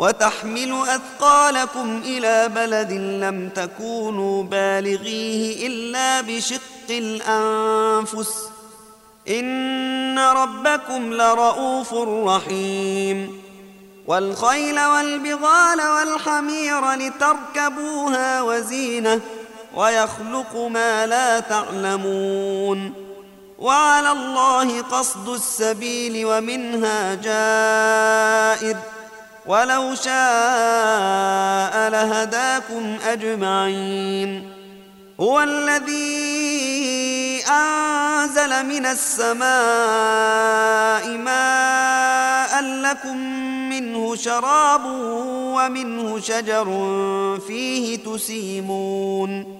وتحمل أثقالكم إلى بلد لم تكونوا بالغيه إلا بشق الأنفس. إن ربكم لرءوف رحيم. والخيل والبغال والحمير لتركبوها وزينة ويخلق ما لا تعلمون. وعلى الله قصد السبيل ومنها جائر. ولو شاء لهداكم أجمعين. هو الذي أنزل من السماء ماء لكم منه شراب ومنه شجر فيه تسيمون.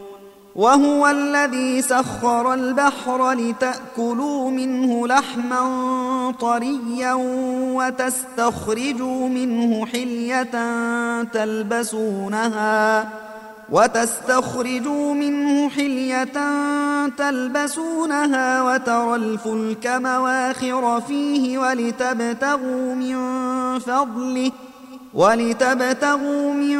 وهو الذي سخر البحر لتأكلوا منه لحما طريا وتستخرجوا منه حلية تلبسونها وتستخرجوا منه حلية تلبسونها وترى الفلك مواخر فيه ولتبتغوا من فضله ولتبتغوا من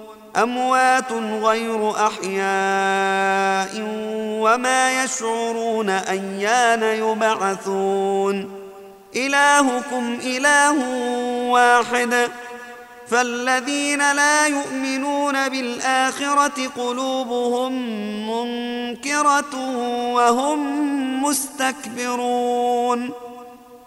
أموات غير أحياء وما يشعرون أيان يبعثون. إلهكم إله واحد. فالذين لا يؤمنون بالآخرة قلوبهم منكرة وهم مستكبرون.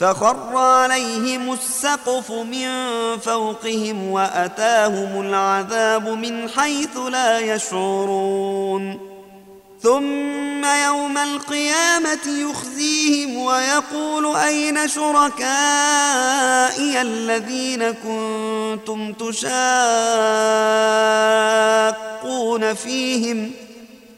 فخر عليهم السقف من فوقهم وأتاهم العذاب من حيث لا يشعرون. ثم يوم القيامة يخزيهم ويقول أين شركائي الذين كنتم تشاقون فيهم؟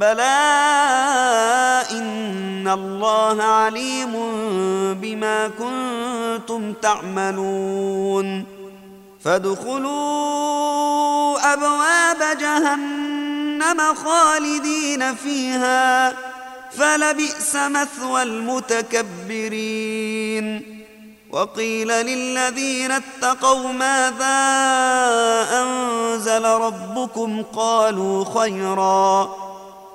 بلى إن الله عليم بما كنتم تعملون فادخلوا أبواب جهنم جهنم خالدين فيها فلبئس مثوى المتكبرين وقيل للذين اتقوا ماذا انزل ربكم قالوا خيرا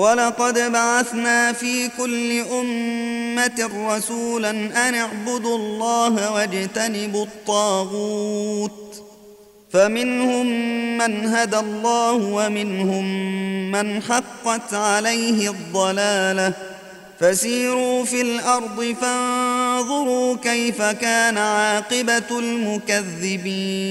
ولقد بعثنا في كل أمة رسولا أن اعبدوا الله واجتنبوا الطاغوت. فمنهم من هدى الله ومنهم من حقت عليه الضلالة. فسيروا في الأرض فانظروا كيف كان عاقبة المكذبين.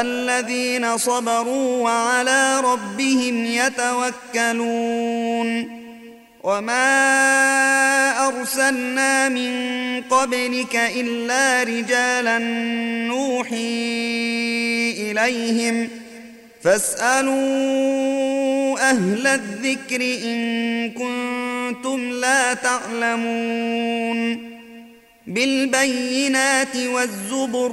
الذين صبروا وعلى ربهم يتوكلون. وما أرسلنا من قبلك إلا رجالا نوحي إليهم. فاسألوا أهل الذكر إن كنتم لا تعلمون. بالبينات والزبر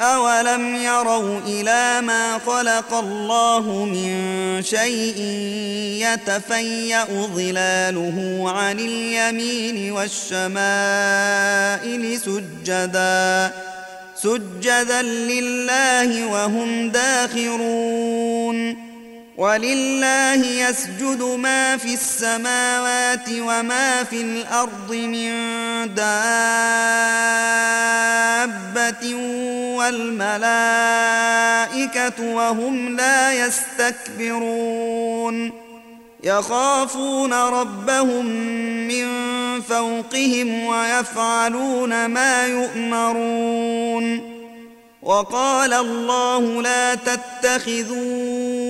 أولم يروا إلى ما خلق الله من شيء يتفيأ ظلاله عن اليمين والشمائل سجدا سجدا لله وهم داخرون ولله يسجد ما في السماوات وما في الأرض من دابة والملائكة وهم لا يستكبرون. يخافون ربهم من فوقهم ويفعلون ما يؤمرون. وقال الله لا تتخذوا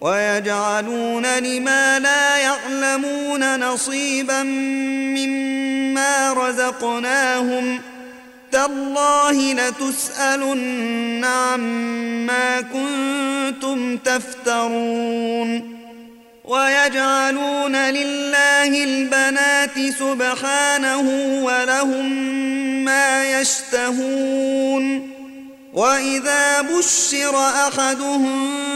ويجعلون لما لا يعلمون نصيبا مما رزقناهم تالله لتسألن عما كنتم تفترون ويجعلون لله البنات سبحانه ولهم ما يشتهون وإذا بشر أحدهم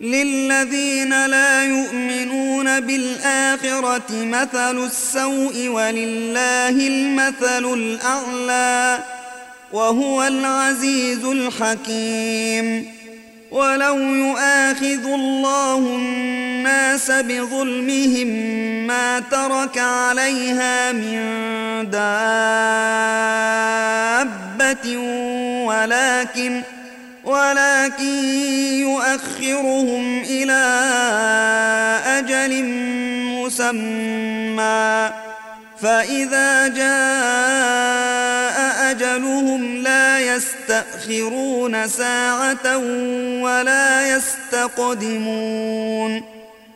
للذين لا يؤمنون بالآخرة مثل السوء ولله المثل الأعلى وهو العزيز الحكيم ولو يؤاخذ الله الناس بظلمهم ما ترك عليها من دابة ولكن ولكن يؤخرهم إلى أجل مسمى. فإذا جاء أجلهم لا يستأخرون ساعة ولا يستقدمون.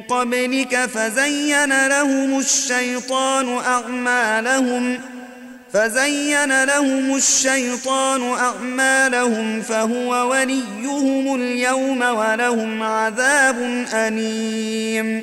قبلك فزين لهم الشيطان أعمالهم فزين لهم الشيطان أعمالهم فهو وليهم اليوم ولهم عذاب أليم.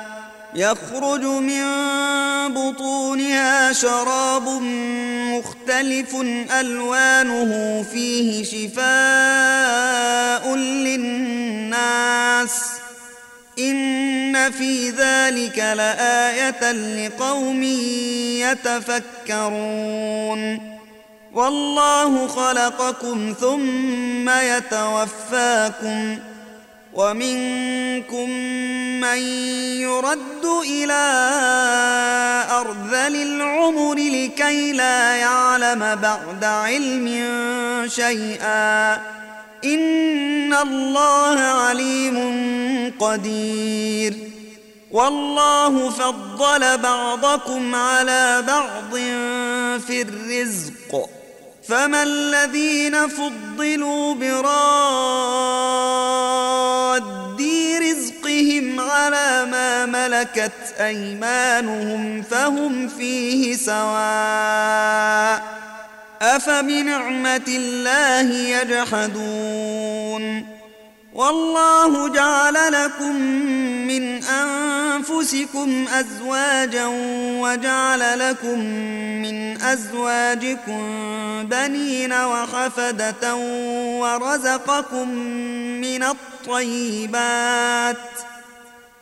يخرج من بطونها شراب مختلف ألوانه فيه شفاء للناس. إن في ذلك لآية لقوم يتفكرون. والله خلقكم ثم يتوفاكم. ومنكم من يرد إلى أرذل العمر لكي لا يعلم بعد علم شيئا. إن الله عليم قدير. والله فضل بعضكم على بعض في الرزق. فما الذين فضلوا براد على ما ملكت أيمانهم فهم فيه سواء أفبنعمة الله يجحدون والله جعل لكم من أنفسكم أزواجا وجعل لكم من أزواجكم بنين وحفدة ورزقكم من الطيبات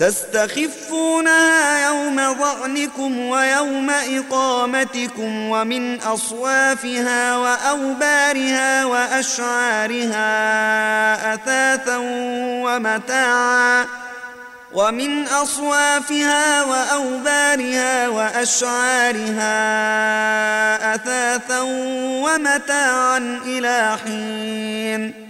تستخفونها يوم ظعنكم ويوم إقامتكم ومن أصوافها وأوبارها وأشعارها أثاثا ومتاعا ومن أصوافها وأوبارها وأشعارها أثاثا ومتاعا إلى حين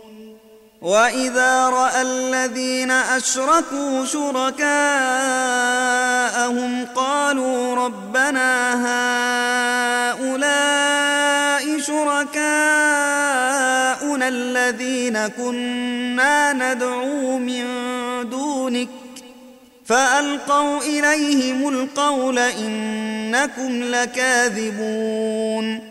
وإذا رأى الذين أشركوا شركاءهم قالوا ربنا هؤلاء شركاءنا الذين كنا ندعو من دونك فألقوا إليهم القول إنكم لكاذبون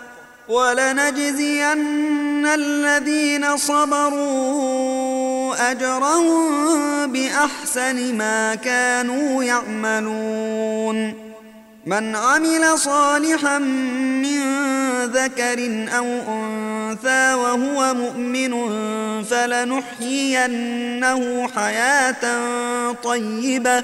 ولنجزين الذين صبروا أجرهم بأحسن ما كانوا يعملون. من عمل صالحا من ذكر أو أنثى وهو مؤمن فلنحيينه حياة طيبة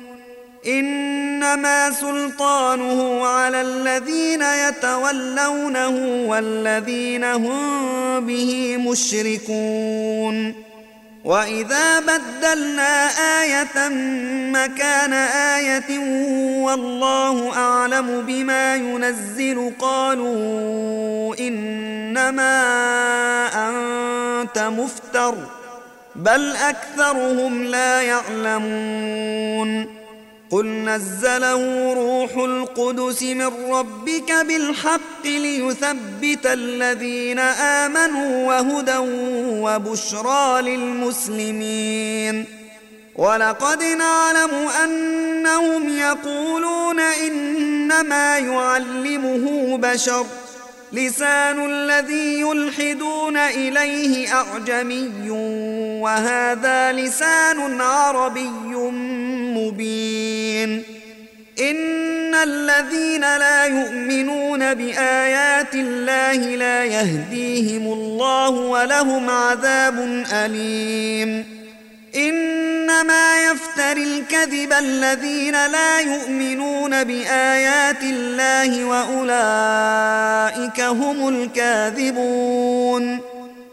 إنما سلطانه على الذين يتولونه والذين هم به مشركون. وإذا بدلنا آية مكان آية والله أعلم بما ينزل قالوا إنما أنت مفتر بل أكثرهم لا يعلمون. قل نزله روح القدس من ربك بالحق ليثبت الذين امنوا وهدى وبشرى للمسلمين ولقد نعلم انهم يقولون انما يعلمه بشر لسان الذي يلحدون اليه اعجمي وهذا لسان عربي مبين إن الذين لا يؤمنون بآيات الله لا يهديهم الله ولهم عذاب أليم إنما يفتر الكذب الذين لا يؤمنون بآيات الله وأولئك هم الكاذبون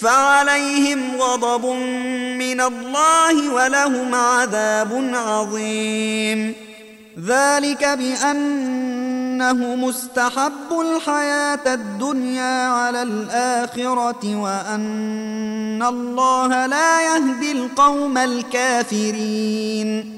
فعليهم غضب من الله ولهم عذاب عظيم. ذلك بأنه مستحب الحياة الدنيا على الآخرة وأن الله لا يهدي القوم الكافرين.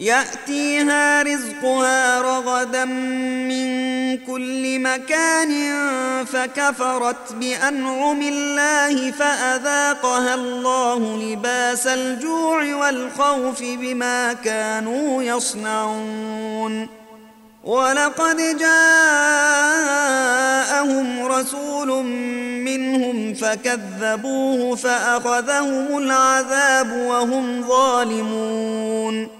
يأتيها رزقها رغدا من كل مكان فكفرت بأنعم الله فأذاقها الله لباس الجوع والخوف بما كانوا يصنعون. ولقد جاءهم رسول منهم فكذبوه فأخذهم العذاب وهم ظالمون.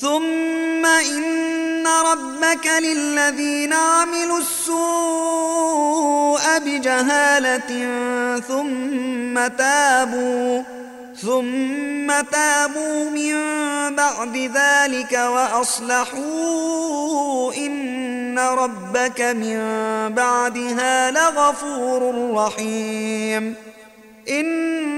ثم إن ربك للذين عملوا السوء بجهالة ثم تابوا ثم تابوا من بعد ذلك وأصلحوا إن ربك من بعدها لغفور رحيم. إن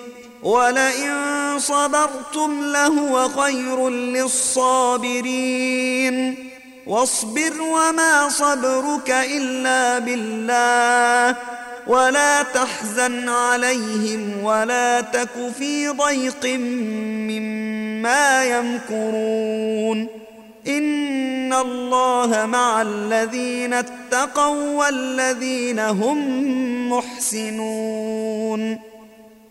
ولئن صبرتم لهو خير للصابرين. واصبر وما صبرك إلا بالله. ولا تحزن عليهم ولا تك في ضيق مما يمكرون. إن الله مع الذين اتقوا والذين هم محسنون.